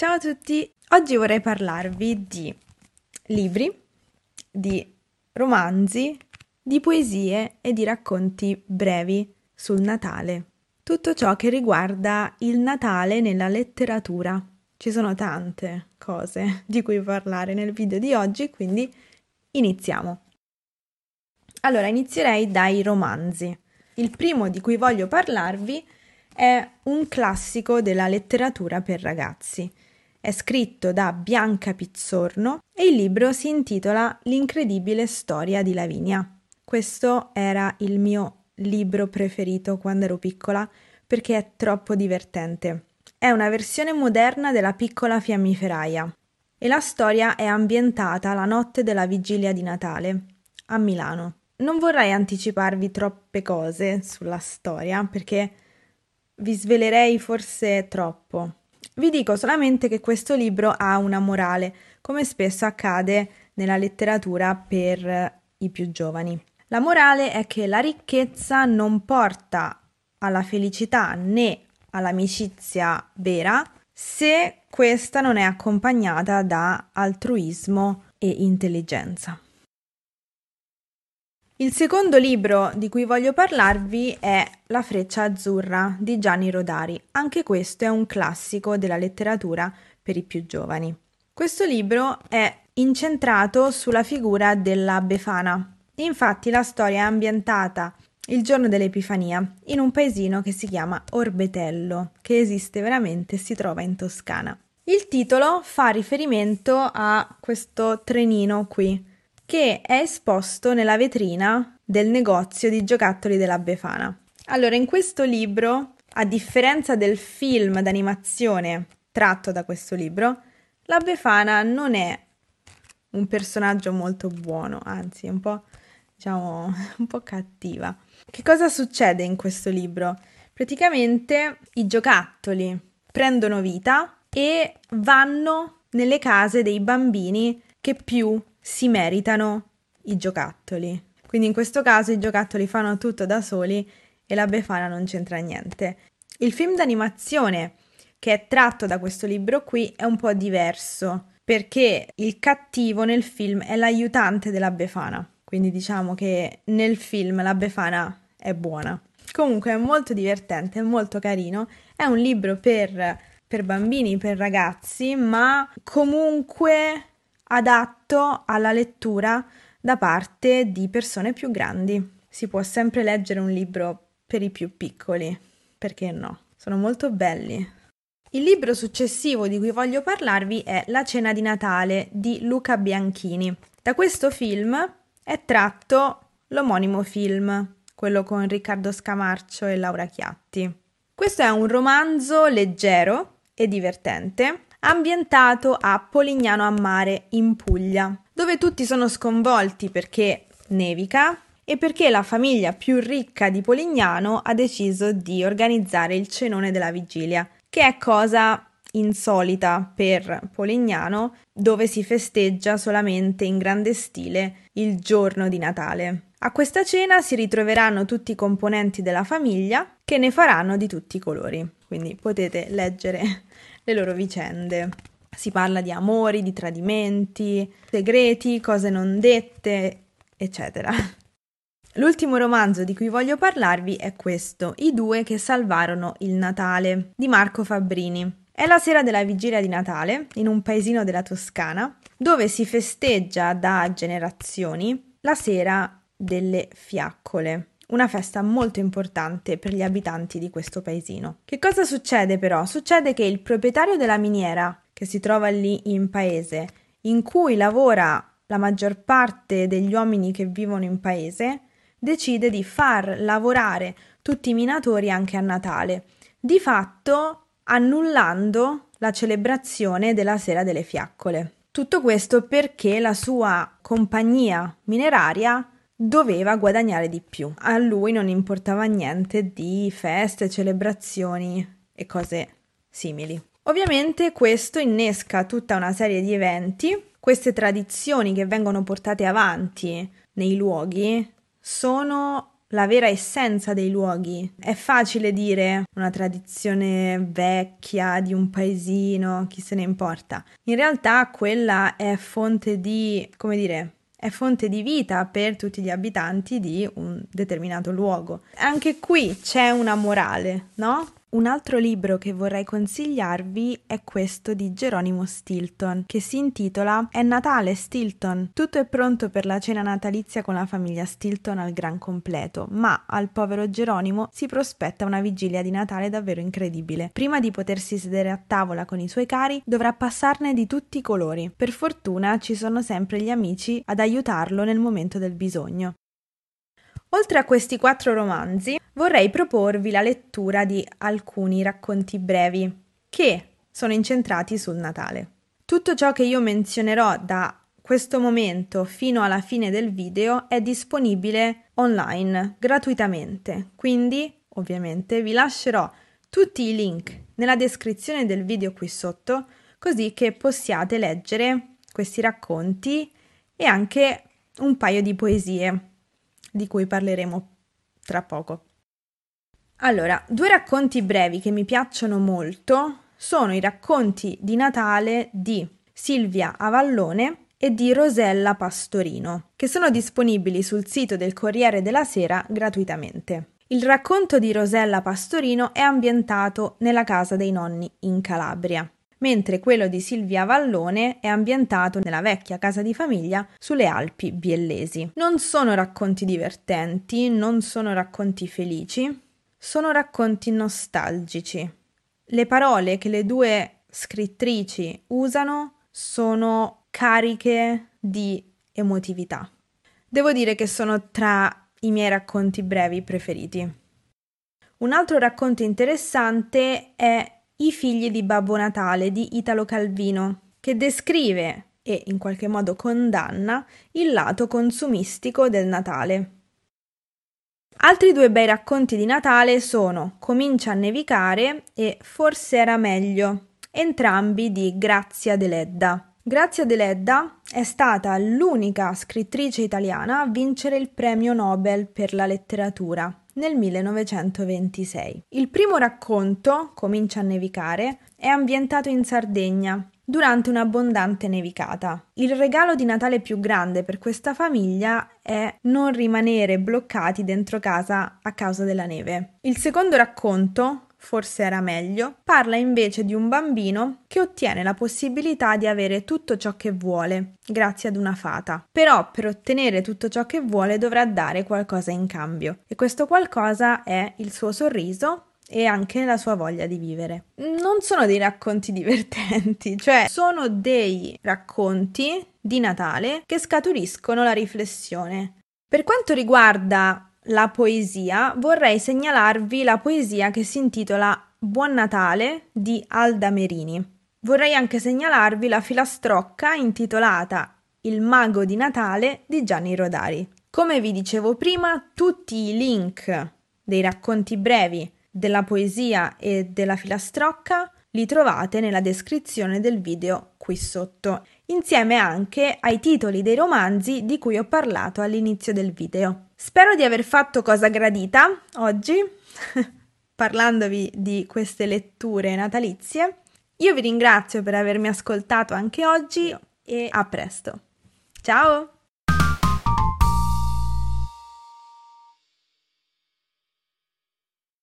Ciao a tutti! Oggi vorrei parlarvi di libri, di romanzi, di poesie e di racconti brevi sul Natale. Tutto ciò che riguarda il Natale nella letteratura. Ci sono tante cose di cui parlare nel video di oggi, quindi iniziamo. Allora, inizierei dai romanzi. Il primo di cui voglio parlarvi è un classico della letteratura per ragazzi è scritto da Bianca Pizzorno e il libro si intitola L'incredibile storia di Lavinia. Questo era il mio libro preferito quando ero piccola perché è troppo divertente. È una versione moderna della piccola fiammiferaia e la storia è ambientata la notte della vigilia di Natale a Milano. Non vorrei anticiparvi troppe cose sulla storia perché vi svelerei forse troppo. Vi dico solamente che questo libro ha una morale, come spesso accade nella letteratura per i più giovani. La morale è che la ricchezza non porta alla felicità né all'amicizia vera se questa non è accompagnata da altruismo e intelligenza. Il secondo libro di cui voglio parlarvi è La freccia azzurra di Gianni Rodari. Anche questo è un classico della letteratura per i più giovani. Questo libro è incentrato sulla figura della Befana. Infatti la storia è ambientata il giorno dell'Epifania in un paesino che si chiama Orbetello, che esiste veramente e si trova in Toscana. Il titolo fa riferimento a questo trenino qui, che è esposto nella vetrina del negozio di giocattoli della Befana. Allora, in questo libro, a differenza del film d'animazione tratto da questo libro, la Befana non è un personaggio molto buono, anzi, è un po', diciamo, un po' cattiva. Che cosa succede in questo libro? Praticamente i giocattoli prendono vita e vanno nelle case dei bambini che più si meritano i giocattoli. Quindi in questo caso i giocattoli fanno tutto da soli e la Befana non c'entra niente. Il film d'animazione che è tratto da questo libro qui è un po' diverso perché il cattivo nel film è l'aiutante della Befana. Quindi diciamo che nel film la Befana è buona. Comunque è molto divertente, è molto carino. È un libro per, per bambini, per ragazzi, ma comunque adatto alla lettura da parte di persone più grandi. Si può sempre leggere un libro per i più piccoli, perché no? Sono molto belli. Il libro successivo di cui voglio parlarvi è La cena di Natale di Luca Bianchini. Da questo film è tratto l'omonimo film, quello con Riccardo Scamarcio e Laura Chiatti. Questo è un romanzo leggero e divertente ambientato a Polignano a Mare, in Puglia, dove tutti sono sconvolti perché nevica e perché la famiglia più ricca di Polignano ha deciso di organizzare il cenone della vigilia, che è cosa insolita per Polignano, dove si festeggia solamente in grande stile il giorno di Natale. A questa cena si ritroveranno tutti i componenti della famiglia che ne faranno di tutti i colori. Quindi potete leggere le loro vicende. Si parla di amori, di tradimenti, segreti, cose non dette, eccetera. L'ultimo romanzo di cui voglio parlarvi è questo, I due che salvarono il Natale, di Marco Fabbrini. È la sera della vigilia di Natale, in un paesino della Toscana, dove si festeggia da generazioni la sera delle fiaccole una festa molto importante per gli abitanti di questo paesino. Che cosa succede però? Succede che il proprietario della miniera, che si trova lì in paese, in cui lavora la maggior parte degli uomini che vivono in paese, decide di far lavorare tutti i minatori anche a Natale, di fatto annullando la celebrazione della sera delle fiaccole. Tutto questo perché la sua compagnia mineraria doveva guadagnare di più. A lui non importava niente di feste, celebrazioni e cose simili. Ovviamente questo innesca tutta una serie di eventi, queste tradizioni che vengono portate avanti nei luoghi sono la vera essenza dei luoghi. È facile dire una tradizione vecchia di un paesino, chi se ne importa. In realtà quella è fonte di, come dire, è fonte di vita per tutti gli abitanti di un determinato luogo. Anche qui c'è una morale, no? Un altro libro che vorrei consigliarvi è questo di Geronimo Stilton, che si intitola È Natale Stilton. Tutto è pronto per la cena natalizia con la famiglia Stilton al gran completo, ma al povero Geronimo si prospetta una vigilia di Natale davvero incredibile. Prima di potersi sedere a tavola con i suoi cari, dovrà passarne di tutti i colori. Per fortuna ci sono sempre gli amici ad aiutarlo nel momento del bisogno. Oltre a questi quattro romanzi, vorrei proporvi la lettura di alcuni racconti brevi che sono incentrati sul Natale. Tutto ciò che io menzionerò da questo momento fino alla fine del video è disponibile online gratuitamente, quindi ovviamente vi lascerò tutti i link nella descrizione del video qui sotto così che possiate leggere questi racconti e anche un paio di poesie di cui parleremo tra poco. Allora, due racconti brevi che mi piacciono molto sono i racconti di Natale di Silvia Avallone e di Rosella Pastorino, che sono disponibili sul sito del Corriere della Sera gratuitamente. Il racconto di Rosella Pastorino è ambientato nella casa dei nonni in Calabria mentre quello di Silvia Vallone è ambientato nella vecchia casa di famiglia sulle Alpi biellesi. Non sono racconti divertenti, non sono racconti felici, sono racconti nostalgici. Le parole che le due scrittrici usano sono cariche di emotività. Devo dire che sono tra i miei racconti brevi preferiti. Un altro racconto interessante è i figli di Babbo Natale di Italo Calvino, che descrive e in qualche modo condanna il lato consumistico del Natale. Altri due bei racconti di Natale sono Comincia a nevicare e Forse era meglio, entrambi di Grazia Deledda. Grazia Deledda è stata l'unica scrittrice italiana a vincere il premio Nobel per la letteratura nel 1926. Il primo racconto, Comincia a nevicare, è ambientato in Sardegna durante un'abbondante nevicata. Il regalo di Natale più grande per questa famiglia è non rimanere bloccati dentro casa a causa della neve. Il secondo racconto, forse era meglio, parla invece di un bambino che ottiene la possibilità di avere tutto ciò che vuole, grazie ad una fata. Però per ottenere tutto ciò che vuole dovrà dare qualcosa in cambio e questo qualcosa è il suo sorriso e anche la sua voglia di vivere. Non sono dei racconti divertenti, cioè sono dei racconti di Natale che scaturiscono la riflessione. Per quanto riguarda la poesia, vorrei segnalarvi la poesia che si intitola Buon Natale di Alda Merini. Vorrei anche segnalarvi la filastrocca intitolata Il mago di Natale di Gianni Rodari. Come vi dicevo prima, tutti i link dei racconti brevi, della poesia e della filastrocca li trovate nella descrizione del video qui sotto, insieme anche ai titoli dei romanzi di cui ho parlato all'inizio del video. Spero di aver fatto cosa gradita oggi, parlandovi di queste letture natalizie. Io vi ringrazio per avermi ascoltato anche oggi e a presto. Ciao!